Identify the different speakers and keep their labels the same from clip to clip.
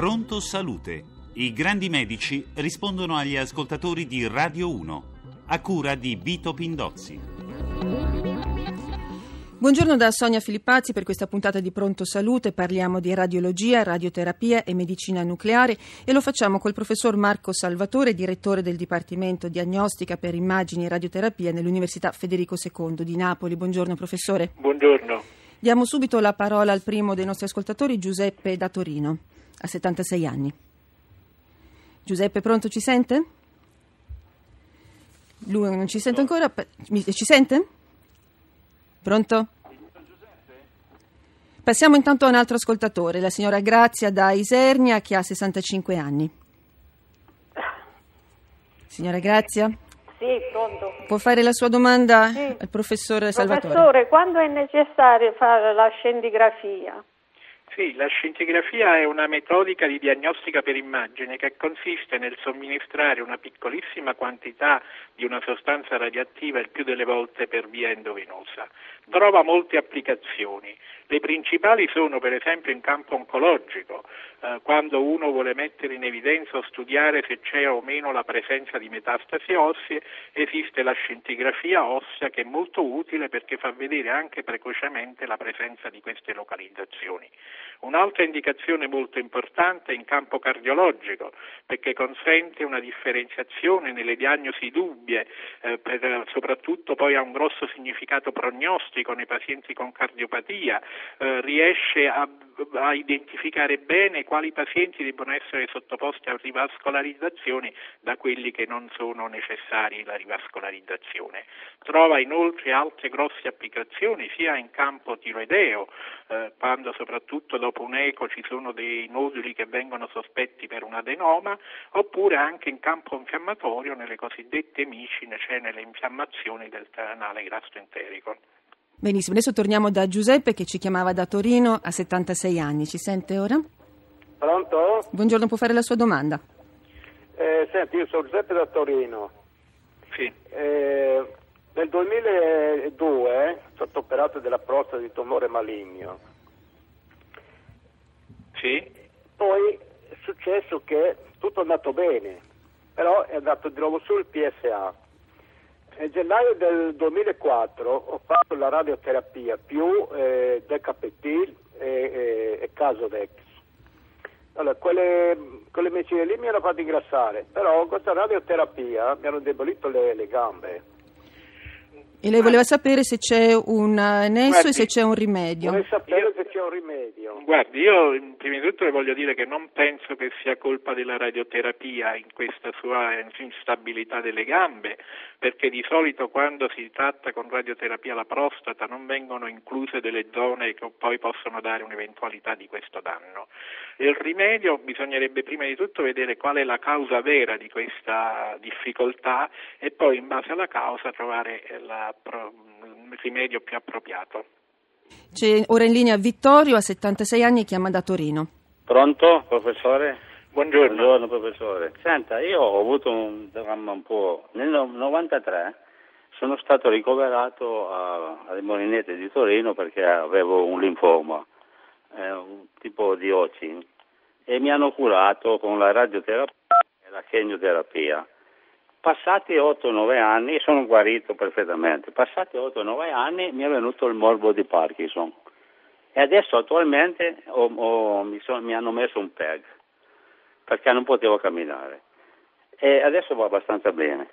Speaker 1: Pronto Salute. I grandi medici rispondono agli ascoltatori di Radio 1, a cura di Vito Pindozzi.
Speaker 2: Buongiorno da Sonia Filippazzi per questa puntata di Pronto Salute. Parliamo di radiologia, radioterapia e medicina nucleare e lo facciamo col professor Marco Salvatore, direttore del Dipartimento Diagnostica per Immagini e Radioterapia nell'Università Federico II di Napoli. Buongiorno professore.
Speaker 3: Buongiorno.
Speaker 2: Diamo subito la parola al primo dei nostri ascoltatori, Giuseppe da Torino, a 76 anni. Giuseppe, pronto, ci sente? Lui non ci sente ancora? Ci sente? Pronto? Passiamo intanto a un altro ascoltatore, la signora Grazia da Isernia che ha 65 anni. Signora Grazia?
Speaker 4: Sì, pronto.
Speaker 2: Può fare la sua domanda
Speaker 4: Sì.
Speaker 2: al professore Salvatore?
Speaker 4: Professore, quando è necessario fare la scendigrafia?
Speaker 3: Sì, la scintigrafia è una metodica di diagnostica per immagine che consiste nel somministrare una piccolissima quantità di una sostanza radioattiva il più delle volte per via endovenosa. Trova molte applicazioni. Le principali sono per esempio in campo oncologico, eh, quando uno vuole mettere in evidenza o studiare se c'è o meno la presenza di metastasi ossee, esiste la scintigrafia ossea che è molto utile perché fa vedere anche precocemente la presenza di queste localizzazioni. Un'altra indicazione molto importante è in campo cardiologico, perché consente una differenziazione nelle diagnosi dubbie, eh, per- soprattutto poi ha un grosso significato prognostico nei pazienti con cardiopatia, eh, riesce a, a identificare bene quali pazienti debbono essere sottoposti a rivascolarizzazioni da quelli che non sono necessari la rivascolarizzazione. Trova inoltre altre grosse applicazioni sia in campo tiroideo, eh, quando soprattutto dopo un eco ci sono dei noduli che vengono sospetti per un adenoma, oppure anche in campo infiammatorio nelle cosiddette micine, cioè nelle infiammazioni del canale gastroenterico.
Speaker 2: Benissimo, adesso torniamo da Giuseppe che ci chiamava da Torino a 76 anni. Ci sente ora?
Speaker 5: Pronto?
Speaker 2: Buongiorno, può fare la sua domanda?
Speaker 5: Eh, senti, io sono Giuseppe da Torino.
Speaker 3: Sì.
Speaker 5: Eh, nel 2002 sono stato operato della prostata di tumore maligno.
Speaker 3: Sì?
Speaker 5: Poi è successo che tutto è andato bene, però è andato di nuovo sul PSA. Nel gennaio del 2004 ho fatto la radioterapia più eh, Decapetil e, e, e Casodex. Allora, quelle, quelle medicine lì mi hanno fatto ingrassare, però questa radioterapia mi hanno indebolito le, le gambe.
Speaker 2: E lei voleva sapere se c'è un eh, nesso
Speaker 3: Guardi,
Speaker 2: e se c'è un rimedio.
Speaker 5: Vorrei sapere c'è un rimedio.
Speaker 3: Guardi, io prima di tutto le voglio dire che non penso che sia colpa della radioterapia in questa sua instabilità delle gambe, perché di solito quando si tratta con radioterapia la prostata non vengono incluse delle zone che poi possono dare un'eventualità di questo danno. Il rimedio bisognerebbe prima di tutto vedere qual è la causa vera di questa difficoltà e poi in base alla causa trovare la il rimedio più appropriato.
Speaker 2: C'è ora in linea Vittorio a 76 anni chiama da Torino.
Speaker 6: Pronto, professore?
Speaker 3: Buongiorno.
Speaker 6: Buongiorno, professore. Senta, io ho avuto un dramma un po'. Nel no- 93 sono stato ricoverato alle Molinette di Torino perché avevo un linfoma, eh, un tipo di Hodgkin, e mi hanno curato con la radioterapia e la chemioterapia. Passati 8-9 anni, sono guarito perfettamente, passati 8-9 anni mi è venuto il morbo di Parkinson e adesso attualmente ho- ho- mi, son- mi hanno messo un PEG perché non potevo camminare e adesso va abbastanza bene.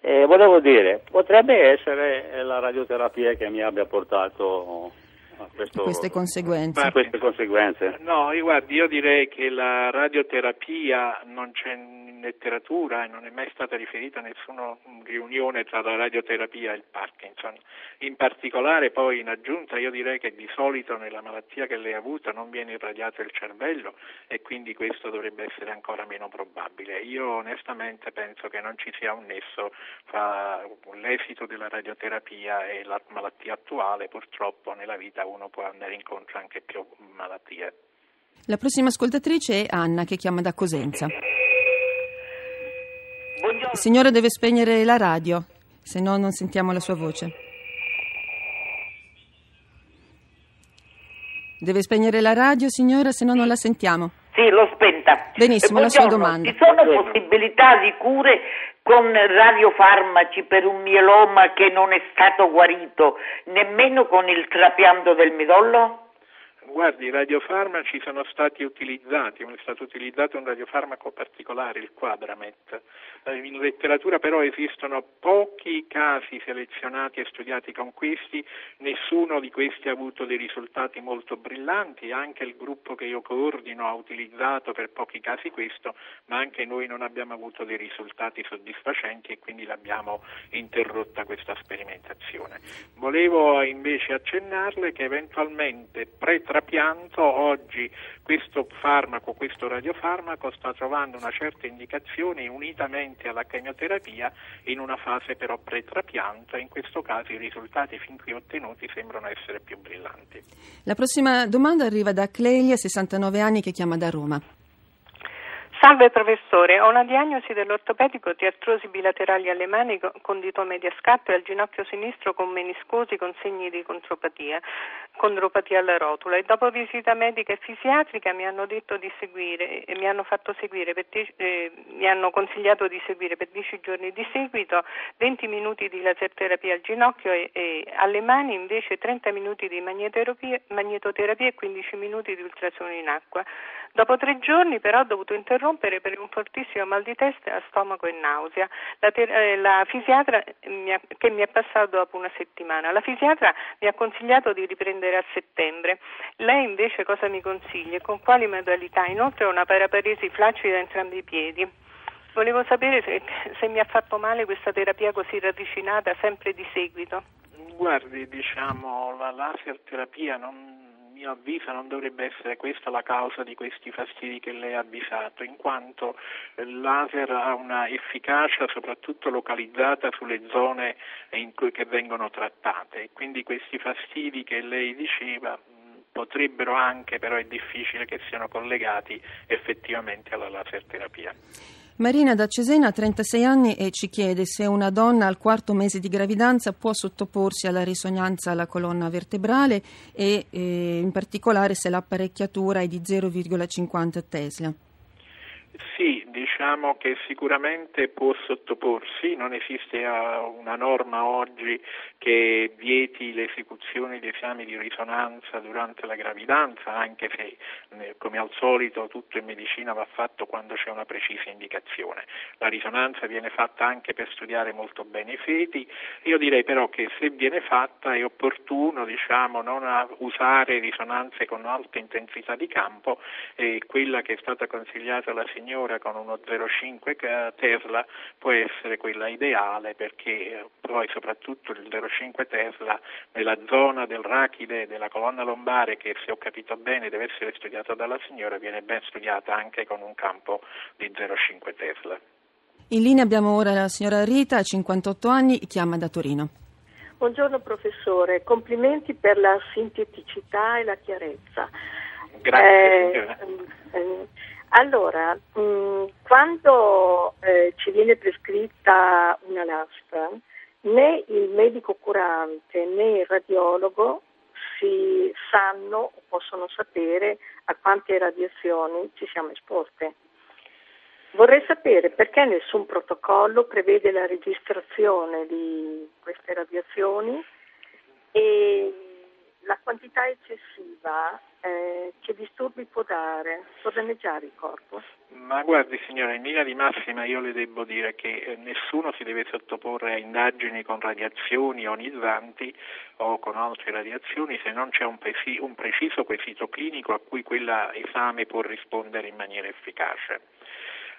Speaker 6: E volevo dire, potrebbe essere eh, la radioterapia che mi abbia portato a questo-
Speaker 2: Queste conseguenze.
Speaker 6: a queste conseguenze.
Speaker 3: No, io, guardi, io direi che la radioterapia non c'è letteratura e non è mai stata riferita nessuna riunione tra la radioterapia e il Parkinson. In particolare poi in aggiunta io direi che di solito nella malattia che lei ha avuto non viene irradiato il cervello e quindi questo dovrebbe essere ancora meno probabile. Io onestamente penso che non ci sia un nesso fra l'esito della radioterapia e la malattia attuale, purtroppo nella vita uno può andare incontro anche più malattie.
Speaker 2: La prossima ascoltatrice è Anna che chiama da Cosenza.
Speaker 4: Buongiorno.
Speaker 2: Signora deve spegnere la radio, se no non sentiamo la sua voce. Deve spegnere la radio, signora, se no non la sentiamo.
Speaker 7: Sì, l'ho spenta.
Speaker 2: Benissimo,
Speaker 7: Eh,
Speaker 2: la sua domanda.
Speaker 7: Ci sono possibilità di cure con radiofarmaci per un mieloma che non è stato guarito, nemmeno con il trapianto del midollo?
Speaker 3: Guardi, i radiofarmaci sono stati utilizzati, è stato utilizzato un radiofarmaco particolare, il Quadramet. Eh, In letteratura però esistono pochi casi selezionati e studiati con questi, nessuno di questi ha avuto dei risultati molto brillanti, anche il gruppo che io coordino ha utilizzato per pochi casi questo, ma anche noi non abbiamo avuto dei risultati soddisfacenti e quindi l'abbiamo interrotta questa sperimentazione. Volevo invece accennarle che eventualmente pre-trapianto oggi questo farmaco, questo radiofarmaco sta trovando una certa indicazione unitamente alla chemioterapia in una fase però pre-trapianto e in questo caso i risultati fin qui ottenuti sembrano essere più brillanti.
Speaker 2: La prossima domanda arriva da Clelia, 69 anni, che chiama da Roma.
Speaker 8: Salve professore, ho una diagnosi dell'ortopedico di artrosi bilaterali alle mani co- con dito media scatto e al ginocchio sinistro con meniscosi con segni di contropatia, condropatia alla rotula e dopo visita medica e fisiatrica mi hanno detto di seguire e mi hanno fatto seguire per die- eh, mi hanno consigliato di seguire per 10 giorni di seguito 20 minuti di laser terapia al ginocchio e, e alle mani invece 30 minuti di magnetoterapia, e 15 minuti di ultrasuono in acqua. Dopo tre giorni però ho dovuto interrompere per un fortissimo mal di testa, stomaco e nausea. La, ter- eh, la fisiatra mi ha- che mi è passato dopo una settimana. La fisiatra mi ha consigliato di riprendere a settembre. Lei invece cosa mi consiglia e con quali modalità? Inoltre ho una paraparesi flaccida a entrambi i piedi. Volevo sapere se, se mi ha fatto male questa terapia così ravvicinata sempre di seguito.
Speaker 3: Guardi, diciamo, la laser terapia non mio avviso non dovrebbe essere questa la causa di questi fastidi che lei ha avvisato, in quanto il laser ha una efficacia soprattutto localizzata sulle zone in cui, vengono trattate quindi questi fastidi che lei diceva potrebbero anche, però è difficile che siano collegati effettivamente alla laser terapia.
Speaker 2: Marina da Cesena ha 36 anni e ci chiede se una donna al quarto mese di gravidanza può sottoporsi alla risonanza alla colonna vertebrale e eh, in particolare se l'apparecchiatura è di 0,50 Tesla.
Speaker 3: Sì, diciamo che sicuramente può sottoporsi, non esiste uh, una norma oggi che vieti l'esecuzione di esami di risonanza durante la gravidanza, anche se eh, come al solito tutto in medicina va fatto quando c'è una precisa indicazione. La risonanza viene fatta anche per studiare molto bene i feti, io direi però che se viene fatta è opportuno diciamo, non usare risonanze con alta intensità di campo, eh, quella che è stata consigliata alla signora con uno 0,5 Tesla può essere quella ideale perché poi soprattutto il 0,5 Tesla nella zona del rachide della colonna lombare che se ho capito bene deve essere studiata dalla signora viene ben studiata anche con un campo di 0,5 Tesla.
Speaker 2: In linea abbiamo ora la signora Rita, ha 58 anni, chiama da Torino.
Speaker 4: Buongiorno professore, complimenti per la sinteticità e la chiarezza.
Speaker 3: Grazie.
Speaker 4: Eh, eh, allora, mh, quando eh, ci viene prescritta una lastra, né il medico curante né il radiologo si sanno o possono sapere a quante radiazioni ci siamo esposte. Vorrei sapere perché nessun protocollo prevede la registrazione di queste radiazioni e la quantità eccessiva eh, che disturbi può dare, può danneggiare il corpo?
Speaker 3: Ma guardi signora, in linea di massima io le devo dire che eh, nessuno si deve sottoporre a indagini con radiazioni ionizzanti o con altre radiazioni se non c'è un, presi- un preciso quesito clinico a cui quell'esame può rispondere in maniera efficace.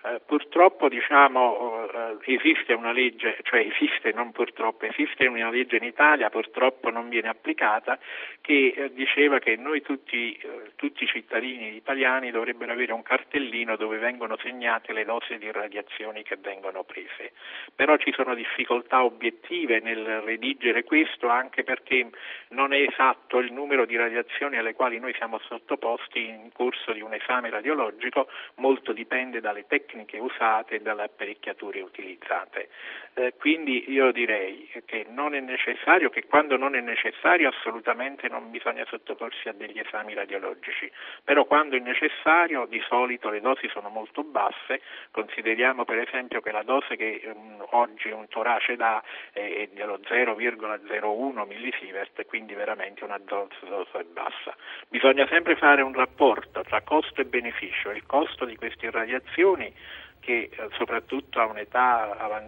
Speaker 3: Eh, purtroppo diciamo, eh, esiste una legge, cioè esiste non purtroppo, esiste una legge in Italia, purtroppo non viene applicata, che eh, diceva che noi tutti, eh, tutti i cittadini italiani dovrebbero avere un cartellino dove vengono segnate le dosi di radiazioni che vengono prese. Però ci sono difficoltà obiettive nel redigere questo anche perché non è esatto il numero di radiazioni alle quali noi siamo sottoposti in corso di un esame radiologico, molto dipende dalle tecniche tecniche usate e dalle apparecchiature utilizzate. Eh, quindi io direi che non è necessario, che quando non è necessario assolutamente non bisogna sottoporsi a degli esami radiologici, però quando è necessario di solito le dosi sono molto basse, consideriamo per esempio che la dose che um, oggi un torace dà è, è dello 0,01 millisievert, quindi veramente una dose, dose bassa. Bisogna sempre fare un rapporto tra costo e beneficio, il costo di queste irradiazioni che eh, soprattutto a un'età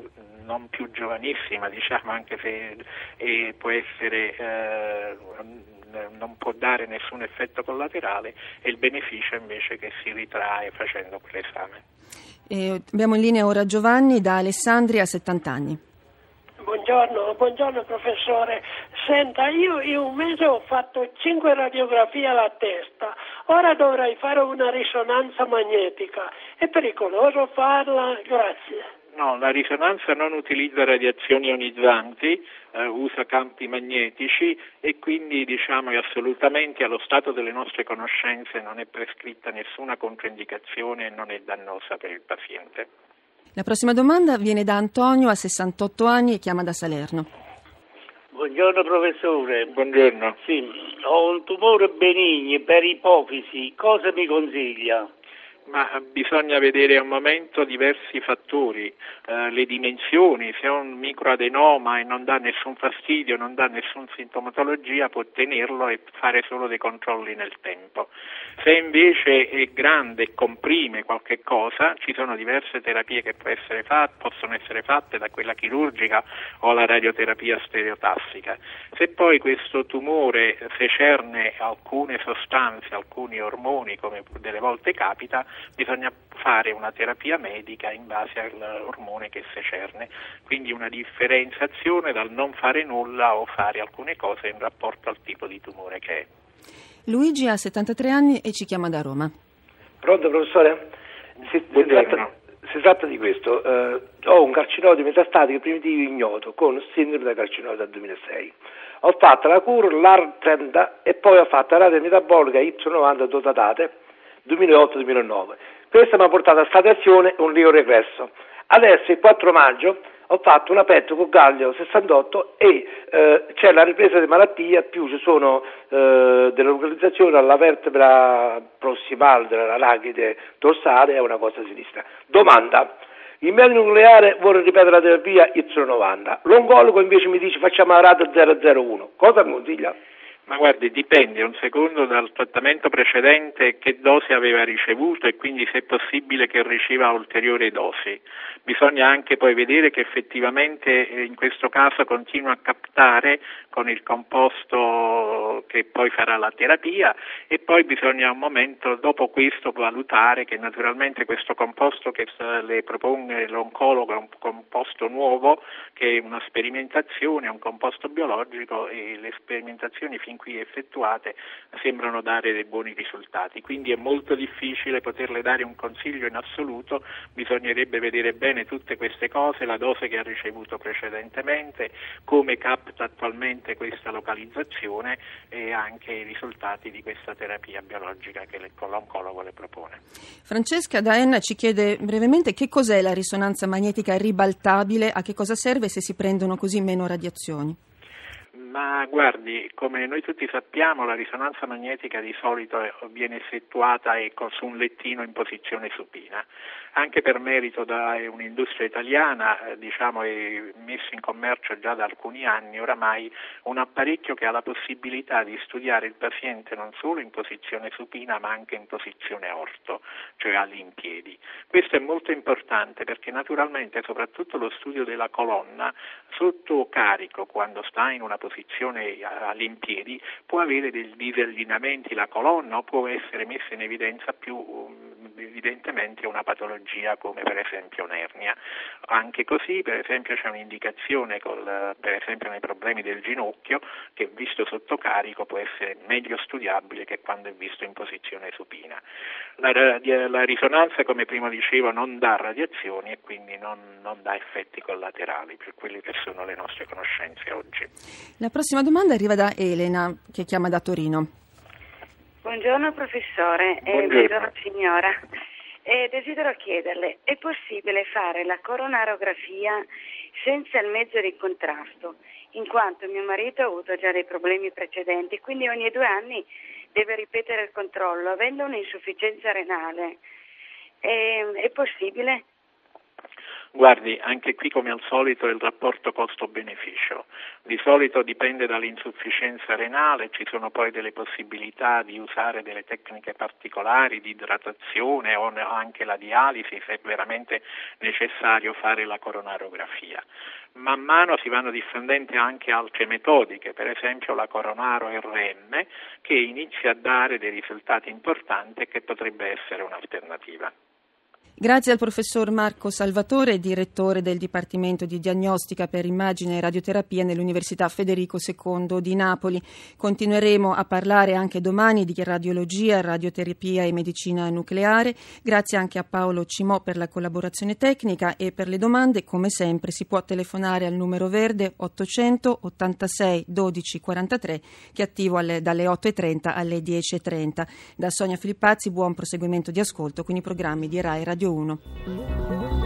Speaker 3: non più giovanissima, diciamo anche se eh, può essere eh, non può dare nessun effetto collaterale e il beneficio invece che si ritrae facendo quell'esame.
Speaker 2: E abbiamo in linea ora Giovanni da Alessandria, 70 anni.
Speaker 9: Buongiorno, buongiorno professore. Senta, io in un mese ho fatto 5 radiografie alla testa, ora dovrei fare una risonanza magnetica. È pericoloso farla? Grazie.
Speaker 3: No, la risonanza non utilizza radiazioni ionizzanti, eh, usa campi magnetici e quindi diciamo che assolutamente allo stato delle nostre conoscenze non è prescritta nessuna controindicazione e non è dannosa per il paziente.
Speaker 2: La prossima domanda viene da Antonio, a 68 anni e chiama da Salerno.
Speaker 10: Buongiorno professore.
Speaker 3: Buongiorno.
Speaker 10: Sì, ho un tumore benigno per ipofisi, cosa mi consiglia?
Speaker 3: Ma bisogna vedere a momento diversi fattori, eh, le dimensioni, se è un microadenoma e non dà nessun fastidio, non dà nessuna sintomatologia, può tenerlo e fare solo dei controlli nel tempo. Se invece è grande e comprime qualche cosa, ci sono diverse terapie che essere fatte, possono essere fatte da quella chirurgica o la radioterapia stereotassica. Se poi questo tumore secerne alcune sostanze, alcuni ormoni, come delle volte capita, bisogna fare una terapia medica in base all'ormone che secerne, quindi una differenziazione dal non fare nulla o fare alcune cose in rapporto al tipo di tumore che è.
Speaker 2: Luigi ha 73 anni e ci chiama da Roma.
Speaker 11: Pronto professore? Si, si, tratta, si tratta, di questo, eh, ho un carcinoma metastatico primitivo ignoto con sindrome da carcinoma dal 2006. Ho fatto la cura, l'AR30 e poi ho fatto la radio metabolica Y90 dotatate 2008-2009. Questa mi ha portato a statazione e un rio regresso. Adesso il 4 maggio ho fatto una PET con Gaglio 68 e eh, c'è la ripresa di malattia, più ci sono eh, delle localizzazioni alla vertebra prossimale della lacride dorsale e una cosa sinistra. Domanda. Il medico nucleare vuole ripetere la terapia Y90, l'oncologo invece mi dice facciamo la rata 001. Cosa mi consiglia?
Speaker 3: Ma guardi, dipende un secondo dal trattamento precedente che dose aveva ricevuto e quindi se è possibile che riceva ulteriori dosi. Bisogna anche poi vedere che effettivamente eh, in questo caso continua a captare con il composto che poi farà la terapia e poi bisogna un momento dopo questo valutare che naturalmente questo composto che le propone l'oncologo è un composto nuovo che è una sperimentazione, è un composto biologico e le sperimentazioni fin qui effettuate sembrano dare dei buoni risultati, quindi è molto difficile poterle dare un consiglio in assoluto, bisognerebbe vedere bene tutte queste cose, la dose che ha ricevuto precedentemente, come capta attualmente questa localizzazione e anche i risultati di questa terapia biologica che l'oncologo le propone.
Speaker 2: Francesca Daenna ci chiede brevemente che cos'è la risonanza magnetica ribaltabile, a che cosa serve se si prendono così meno radiazioni.
Speaker 3: Ma guardi, come noi tutti sappiamo, la risonanza magnetica di solito viene effettuata ecco, su un lettino in posizione supina. Anche per merito da un'industria italiana, eh, diciamo, è messo in commercio già da alcuni anni oramai un apparecchio che ha la possibilità di studiare il paziente non solo in posizione supina ma anche in posizione orto, cioè all'impiedi. Questo è molto importante perché naturalmente soprattutto lo studio della colonna sotto carico quando sta in una posizione posizione all'impiedi può avere dei disallineamenti la colonna o può essere messa in evidenza più um, evidentemente una patologia come per esempio un'ernia. Anche così per esempio c'è un'indicazione col, per esempio nei problemi del ginocchio che visto sotto carico può essere meglio studiabile che quando è visto in posizione supina. La, la risonanza come prima dicevo non dà radiazioni e quindi non, non dà effetti collaterali per quelle che sono le nostre conoscenze oggi.
Speaker 2: La prossima domanda arriva da Elena che chiama da Torino.
Speaker 12: Buongiorno professore
Speaker 3: buongiorno.
Speaker 12: e buongiorno signora. E desidero chiederle, è possibile fare la coronarografia senza il mezzo di contrasto? In quanto mio marito ha avuto già dei problemi precedenti, quindi ogni due anni deve ripetere il controllo, avendo un'insufficienza renale. È, è possibile?
Speaker 3: Guardi, anche qui come al solito il rapporto costo-beneficio. Di solito dipende dall'insufficienza renale, ci sono poi delle possibilità di usare delle tecniche particolari di idratazione o anche la dialisi se è veramente necessario fare la coronarografia. Man mano si vanno diffondendo anche altre metodiche, per esempio la coronaro RN, che inizia a dare dei risultati importanti e che potrebbe essere un'alternativa.
Speaker 2: Grazie al professor Marco Salvatore, direttore del Dipartimento di Diagnostica per Immagine e Radioterapia nell'Università Federico II di Napoli. Continueremo a parlare anche domani di radiologia, radioterapia e medicina nucleare. Grazie anche a Paolo Cimò per la collaborazione tecnica e per le domande, come sempre, si può telefonare al numero verde 886 12 43 che è attivo alle, dalle 8.30 alle 10.30. Da Sonia Filippazzi, buon proseguimento di ascolto con i programmi di Rai Radio 1.